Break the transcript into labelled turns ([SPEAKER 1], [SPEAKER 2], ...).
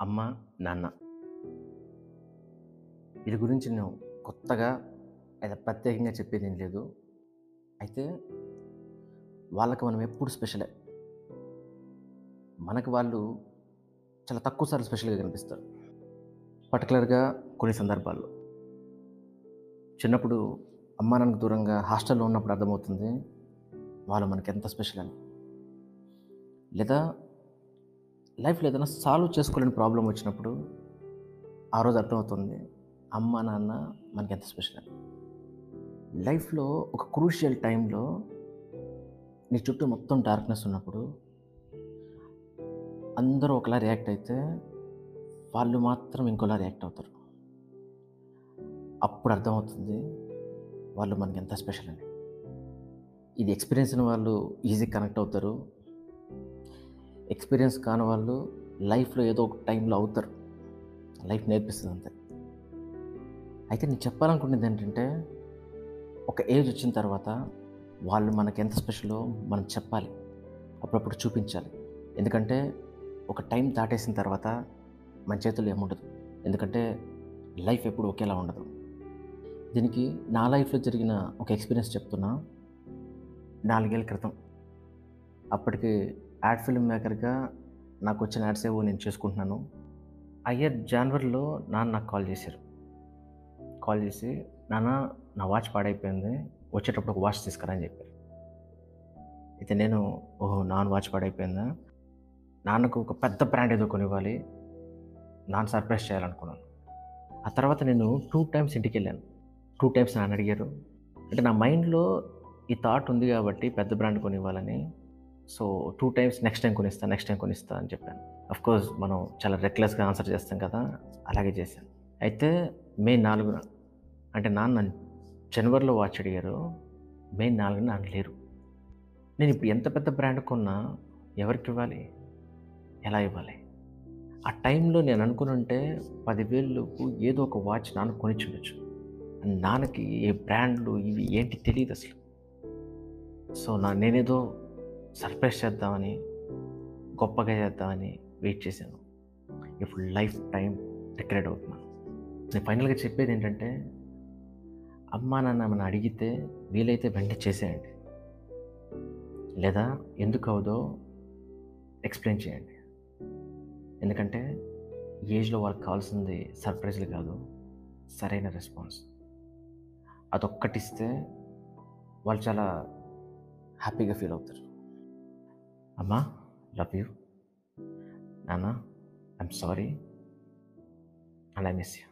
[SPEAKER 1] అమ్మ నాన్న. వీటి గురించి నేను కొత్తగా అయితే ప్రత్యేకంగా చెప్పేది ఏం లేదు. అయితే వాళ్ళకి మనం ఎప్పుడు స్పెషలే. మనకు వాళ్ళు చాలా తక్కువ సార్లు స్పెషల్గా కనిపిస్తారు. పర్టికులర్గా కొన్ని సందర్భాల్లో. చిన్నప్పుడు అమ్మా నాన్నకు దూరంగా హాస్టల్లో ఉన్నప్పుడు అర్థమవుతుంది వాళ్ళు మనకి ఎంత స్పెషల్ అని. లేదా లైఫ్లో ఏదైనా సాల్వ్ చేసుకోలేని ప్రాబ్లం వచ్చినప్పుడు ఆ రోజు అర్థమవుతుంది అమ్మ నాన్న మనకి ఎంత స్పెషల్ లైఫ్లో ఒక క్రూషియల్ టైంలో నీ చుట్టూ మొత్తం డార్క్నెస్ ఉన్నప్పుడు అందరూ ఒకలా రియాక్ట్ అయితే వాళ్ళు మాత్రం ఇంకోలా రియాక్ట్ అవుతారు. అప్పుడు అర్థమవుతుంది వాళ్ళు మనకి ఎంత స్పెషల్ అని. ఇది ఎక్స్పీరియన్స్ అయిన వాళ్ళు ఈజీ కనెక్ట్ అవుతారు. ఎక్స్పీరియన్స్ కాని వాళ్ళు లైఫ్లో ఏదో ఒక టైంలో అవుతారు. లైఫ్ నేర్పిస్తుంది అంతే. అయితే నేను చెప్పాలనుకునేది ఏంటంటే ఒక ఏజ్ వచ్చిన తర్వాత వాళ్ళు మనకి ఎంత స్పెషలో మనం చెప్పాలి. అప్పుడప్పుడు చూపించాలి. ఎందుకంటే ఒక టైం దాటేసిన తర్వాత మన చేతుల్లో ఏముండదు ఎందుకంటే లైఫ్ ఎప్పుడు ఒకేలా ఉండదు. దీనికి నా లైఫ్లో జరిగిన ఒక ఎక్స్పీరియన్స్ చెప్తున్నా. నాలుగేళ్ళ క్రితం. అప్పటికి యాడ్ ఫిల్మ్ మేకర్గా నాకు వచ్చిన యాడ్స్ ఏవో నేను చేసుకుంటున్నాను. అయ్యర్ జనవరిలో నాన్న నాకు కాల్ చేశారు. కాల్ చేసి నాన్న నా వాచ్ పాడైపోయింది వచ్చేటప్పుడు ఒక వాచ్ తీసుకురా అని చెప్పారు. అయితే నేను ఓహో నాన్న వాచ్ పాడైపోయిందా? నాన్నకు ఒక పెద్ద బ్రాండ్ ఏదో కొనివ్వాలి నాన్న సర్ప్రైజ్ చేయాలనుకున్నాను. ఆ తర్వాత నేను టూ టైమ్స్ ఇంటికి వెళ్ళాను. టూ టైమ్స్ నాన్న అడిగారు. అంటే నా మైండ్లో ఈ థాట్ ఉంది కాబట్టి పెద్ద brand కొనివ్వాలని so two times next time కొనిస్తా నెక్స్ట్ టైం కొనిస్తా అని చెప్పాను. అఫ్ కోర్స్ మనం చాలా రెక్లెస్గా ఆన్సర్ చేస్తాం కదా అలాగే చేశాను. అయితే మే నాలుగున అంటే నాన్న జనవరిలో వాచ్ అడిగారు మే నాలుగున నాన్న లేరు. నేను ఇప్పుడు ఎంత పెద్ద బ్రాండ్ కొన్నా ఎవరికి ఇవ్వాలి? ఎలా ఇవ్వాలి? ఆ టైంలో నేను అనుకుని ఉంటే పదివేలకు ఏదో ఒక వాచ్ నాన్న కొనిచ్చుండొచ్చు. నాన్నకి ఏ బ్రాండ్లు ఇవి ఏంటి తెలియదు అసలు. సో నా నేనేదో సర్ప్రైజ్ చేద్దామని గొప్పగా చేద్దామని వెయిట్ చేశాను. ఇప్పుడు లైఫ్ టైం రిగ్రెట్ అవుతున్నాను నేను ఫైనల్గా చెప్పేది ఏంటంటే అమ్మా నాన్న మన అడిగితే వీలైతే వెంటనే చేసేయండి. లేదా ఎందుకు అవదో ఎక్స్ప్లెయిన్ చేయండి. ఎందుకంటే ఏజ్లో వాళ్ళకి కావాల్సింది సర్ప్రైజ్లు కాదు సరైన రెస్పాన్స్. అదొక్కటిస్తే వాళ్ళు చాలా హ్యాపీగా ఫీల్ అవుతారు. Ama, love you. Anna, I'm sorry. And I miss you.